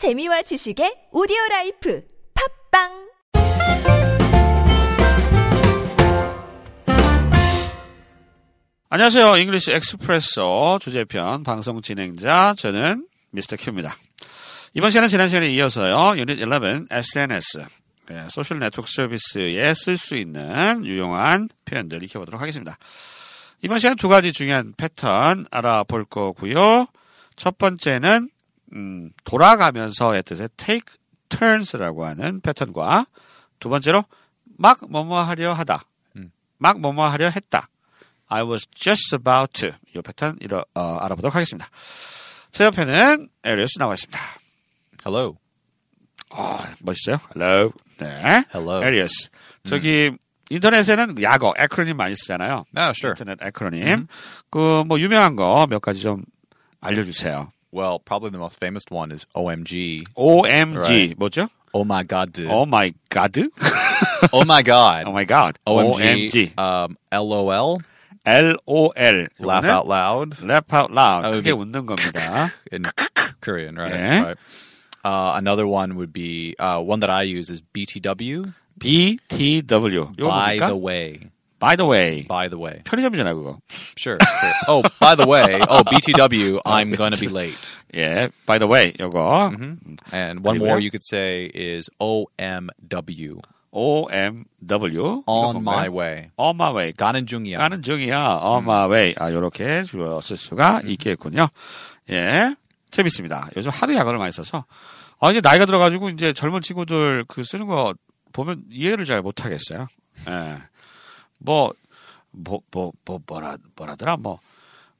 재미와 지식의 오디오 라이프 팟빵 안녕하세요. English Expresso 주제편 방송 진행자 저는 Mr. Q입니다. 이번 시간은 지난 시간에 이어서요. 유닛 11 SNS 네, 소셜 네트워크 서비스에 쓸 수 있는 유용한 표현들 익혀보도록 하겠습니다. 이번 시간 두 가지 중요한 패턴 알아볼 거고요. 첫 번째는 음, 돌아가면서의 뜻의 take turns라고 하는 패턴과 두 번째로 막 뭐뭐 하려 하다. 막 뭐뭐 하려 했다. I was just about to. 이 패턴 이러, 어, 알아보도록 하겠습니다. 제 옆에는 에리어스 나와 있습니다. Hello. 아, 멋있어요. Hello. 네. Hello. 에리어스. 저기 인터넷에는 약어, acronym 많이 쓰잖아요. Ah, sure. Internet acronym. 그뭐 유명한 거 몇 가지 좀 알려주세요. Well, probably the most famous one is OMG. OMG Right. 뭐죠? Oh my God. dude. Oh my God. Oh my God. Oh my God. OMG. OMG. Um, LOL. LOL. Laugh out loud. Laugh out loud. 아, 크게 이게- 웃는 겁니다. In Korean, right? Yeah. Right. Uh, another one would be uh, one that I use is BTW. BTW. 이거 By 뭡니까? the way. By the way. By the way. 편의점이잖아 그거. Sure. sure. Oh, by the way. Oh, BTW. I'm gonna be late. 예. By the way. 요거. And one more you could say is OMW. OMW. On my way. On my way. 가는 중이야. 가는 중이야. On my way. 아, 요렇게 주어 쓸 수가 있겠군요. 예. 재밌습니다. 요즘 하도 약어를 많이 써서. 아, 이제 나이가 들어가지고 이제 젊은 친구들 그 쓰는 거 보면 이해를 잘 못하겠어요. 예. 뭐, 뭐, 뭐, 뭐, 뭐라, 뭐라더라? 뭐,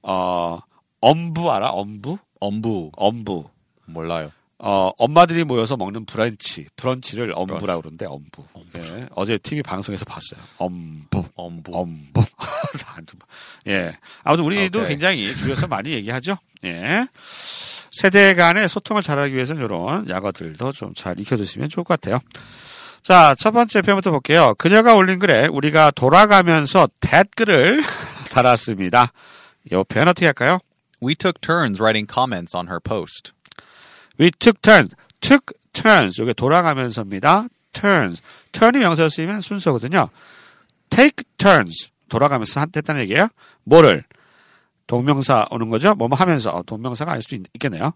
어, 엄부 알아? 엄부? 엄부. 엄부. 몰라요. 어, 엄마들이 모여서 먹는 브런치, 브런치를 엄부라고 그러는데, 엄부. 예. 어제 TV 방송에서 봤어요. 엄부. 엄부. 엄부. 예. 아무튼 우리도 오케이. 굉장히 줄여서 많이 얘기하죠. 예. 세대 간의 소통을 잘하기 위해서는 이런 약어들도 좀 잘 익혀두시면 좋을 것 같아요. 자, 첫 번째 표현부터 볼게요. 그녀가 올린 글에 우리가 돌아가면서 댓글을 달았습니다. 이 표현 어떻게 할까요? We took turns writing comments on her post. We took turns. took turns. 이게 돌아가면서입니다. turns. turn이 명사로 쓰이면 순서거든요. take turns. 돌아가면서 한- 했다는 얘기예요. 뭐를? 동명사 오는 거죠? 뭐뭐 하면서. 어, 동명사가 아닐 수 있, 겠네요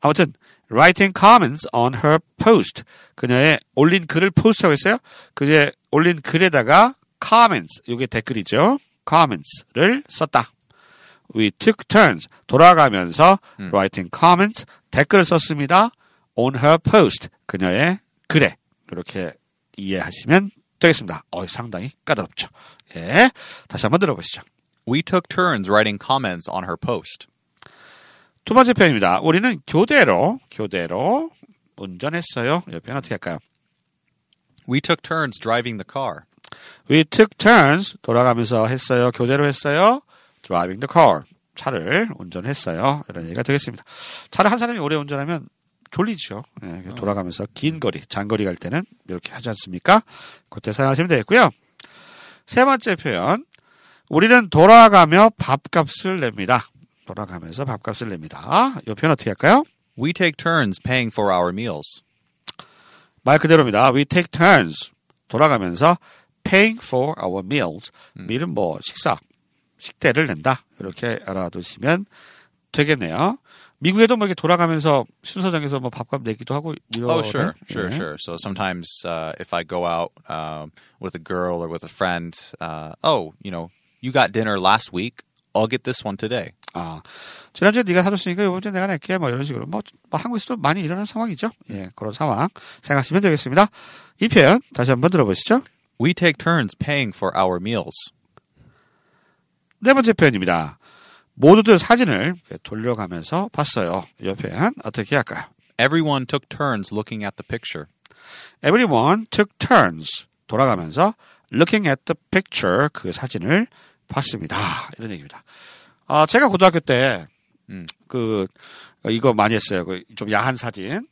아무튼 writing comments on her post. 그녀의 올린 글을 포스트하고 있어요. 그녀의 올린 글에다가 comments. 이게 댓글이죠. comments를 썼다. We took turns 돌아가면서 writing comments 댓글을 썼습니다. on her post 그녀의 글에 이렇게 이해하시면 되겠습니다. 어, 상당히 까다롭죠. 예, 다시 한번 들어보시죠. We took turns writing comments on her post. 두 번째 표현입니다. 우리는 교대로 교대로 운전했어요. 이 표현 어떻게 할까요? We took turns driving the car. We took turns 돌아가면서 했어요. 교대로 했어요. driving the car 차를 운전했어요. 이런 얘기가 되겠습니다. 차를 한 사람이 오래 운전하면 졸리죠. 예, 돌아가면서 긴 거리, 장거리 갈 때는 이렇게 하지 않습니까? 그때 사용하시면 되겠고요. 세 번째 표현. 우리는 돌아가며 밥값을 냅니다. 돌아가면서 밥값을 냅니다. 이 표현 어떻게 할까요? We take turns paying for our meals. 말 그대로입니다. We take turns. 돌아가면서 paying for our meals. meal은 뭐 식사, 식대를 낸다. 이렇게 알아두시면 되겠네요. 미국에도 뭐 이렇게 돌아가면서 순서 정해서 뭐 밥값 내기도 하고 이런. Oh, sure, sure, 예. sure. So sometimes uh, if I go out um, with a girl or with a friend, uh, oh, you know, you got dinner last week. I'll get this one today. 아, 지난주에 네가 사줬으니까 이번 주에 내가 낼게. 뭐 이런 식으로. 뭐, 뭐 한국에서도 많이 일어나는 상황이죠. 예, 그런 상황 생각하시면 되겠습니다. 이 표현 다시 한번 들어보시죠. We take turns paying for our meals. 네 번째 표현입니다. 모두들 사진을 돌려가면서 봤어요. 이 표현 어떻게 할까요? Everyone took turns looking at the picture. Everyone took turns 돌아가면서 looking at the picture 그 사진을 봤습니다. 이런 얘기입니다. 아, 제가 고등학교 때그 이거 많이 했어요. 그 좀 야한 사진.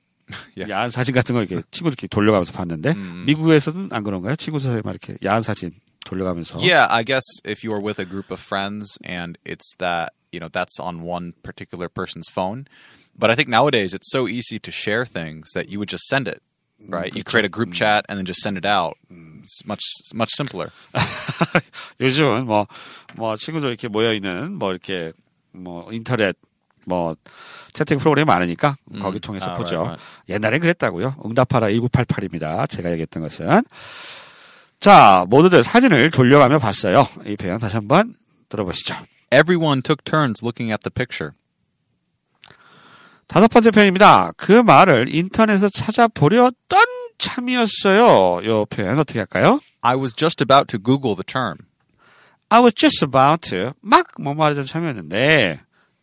예. 야한 사진 같은 거 이렇게 친구들끼리 돌려가면서 봤는데 음. 미국에서는 안 그런가요? 친구들 막 이렇게 야한 사진 돌려가면서 Yeah, I guess if you are with a group of friends and it's that, you know, that's on one particular person's phone, But I think nowadays it's so easy to share things that you would just send it, right? You create a group chat and then just send it out. It's much much simpler. 요즘은 뭐, 뭐, 친구들 이렇게 모여 있는, 뭐, 이렇게, 뭐, 인터넷, 뭐, 채팅 프로그램이 많으니까, 거기 통해서 아, 보죠. right, 옛날엔 그랬다고요. 응답하라 1988입니다. 제가 얘기했던 것은. 자, 모두들 사진을 돌려가며 봤어요. 이 표현 다시 한번 들어보시죠. Everyone took turns looking at the picture. 다섯 번째 표현입니다. 그 말을 인터넷에서 찾아보려던 참이었어요. 이 표현 어떻게 할까요? I was just about to Google the term. I was just about to 막 뭐 말하던 참이었는데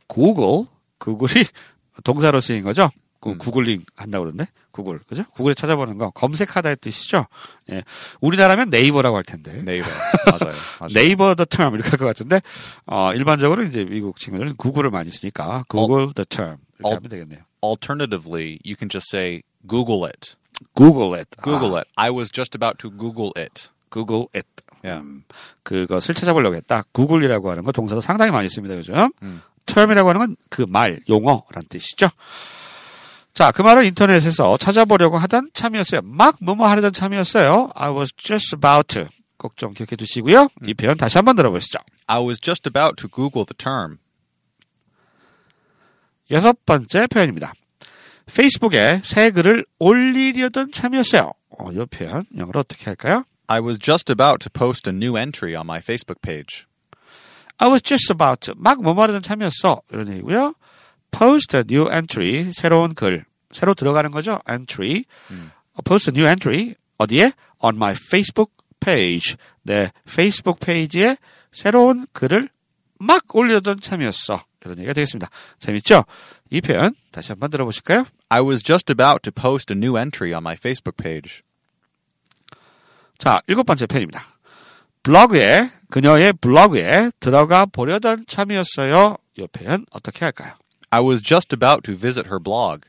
구글 구글이 동사로 쓰인 거죠. 그 구글링 한다고 그러는데 구글 그죠? 구글에 찾아보는 거 검색하다의 뜻이죠. 예. 우리나라면 네이버라고 할 텐데 Naver. 맞아요. 맞아요. 네이버 the term 이렇게 할 것 같은데 어, 일반적으로 이제 미국 친구들은 구글을 많이 쓰니까 구글 the term 이렇게 어. 하면 되겠네요. Alternatively, you can just say Google it. Google it. Google 아, it. I was just about to Google it. Google it. Yeah. 음, 그것을 찾아보려고 했다. 구글이라고 하는 거 동사로 상당히 많이 씁니다. 요즘. 음. term이라고 하는 건 그 말, 용어란 뜻이죠. 자, 그 말을 인터넷에서 찾아보려고 하던 참이었어요. 막 뭐뭐 하려던 참이었어요. I was just about to. 꼭 좀 기억해 두시고요. 이 표현 다시 한번 들어보시죠. I was just about to Google the term. 여섯 번째 표현입니다. 페이스북에 새 글을 올리려던 참이었어요. 어, 이 표현 영어로 어떻게 할까요? I was just about to post a new entry on my Facebook page. I was just about to. 막 뭐뭐 하려던 참이었어. 이런 얘기고요. Post a new entry. 새로운 글. 새로 들어가는 거죠. entry. 어, Post a new entry. 어디에? On my Facebook page. 내 페이스북 페이지에 새로운 글을 막 올리려던 참이었어. 이런 얘기가 되겠습니다. 재밌죠? 이 표현 다시 한번 들어보실까요? I was just about to post a new entry on my Facebook page. 자, 일곱 번째 편입니다. 블로그에, 그녀의 블로그에 들어가 보려던 참이었어요. 이 표현 어떻게 할까요? I was just about to visit her blog.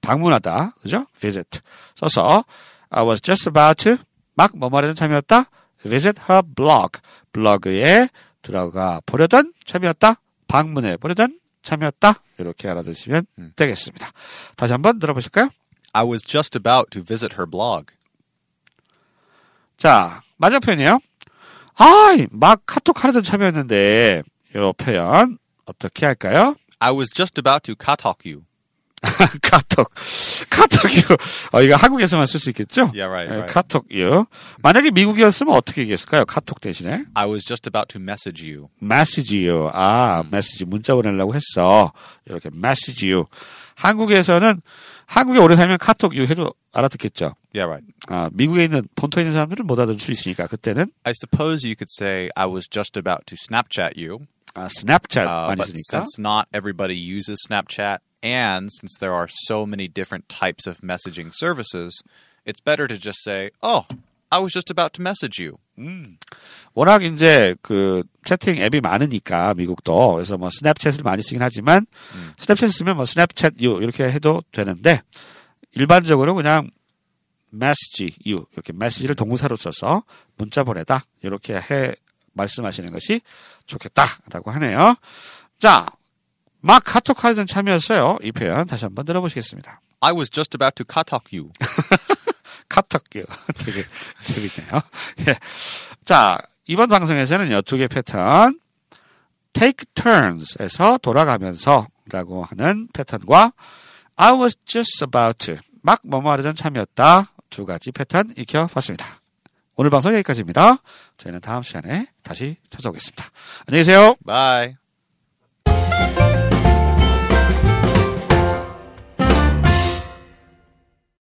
방문하다, 그죠? visit. 써서, I was just about to, 막뭐 말하던 참이었다? visit her blog. 블로그에 들어가 보려던 참이었다? 방문해 보려던 참이었다? 이렇게 알아두시면 되겠습니다. 다시 한번 들어보실까요? I was just about to visit her blog. 자, 마지막 표현이에요. 아이, 막 카톡 하려던 참이었는데, 이 표현 어떻게 할까요? I was just about to katalk you. 카톡. 카톡이요. 어, 이거 한국에서만 쓸 수 있겠죠? Yeah, right, 예, right. 카톡이요. 만약에 미국이었으면 어떻게 얘기했을까요? 카톡 대신에? I was just about to message you. 메시지요. 아, 메시지 문자 보내려고 했어. 이렇게 메시지요. 한국에서는 한국에 오래 살면 카톡 유 해도 알아듣겠죠. Yeah, right. 아, 미국에 있는 본토에 있는 사람들은 못 알아들 수 있으니까 그때는 I suppose you could say I was just about to Snapchat you. 아, 스냅챗 Uh, 많이 but 쓰니까. since not everybody uses Snapchat, and since there are so many different types of messaging services, it's better to just say, "Oh, I was just about to message you." 워낙 이제 그 채팅 앱이 많으니까 미국도 그래서 뭐 스냅챗을 많이 쓰긴 하지만 스냅챗 쓰면 뭐 스냅챗 유 이렇게 해도 되는데 일반적으로 그냥 메시지 유 이렇게 메시지를 동사로 써서 문자 보내다 이렇게 해 말씀하시는 것이 좋겠다라고 하네요. 자, 막 카톡 하던 참이었어요. 이 표현 다시 한번 들어보시겠습니다. I was just about to katalk you. 카톡이요. 되게 재밌네요. 예. 자, 이번 방송에서는요, 두 개 패턴, take turns에서 돌아가면서 라고 하는 패턴과 I was just about to, 막 뭐뭐 하려던 참이었다. 두 가지 패턴 익혀봤습니다. 오늘 방송 여기까지입니다. 저희는 다음 시간에 다시 찾아오겠습니다. 안녕히 계세요. Bye.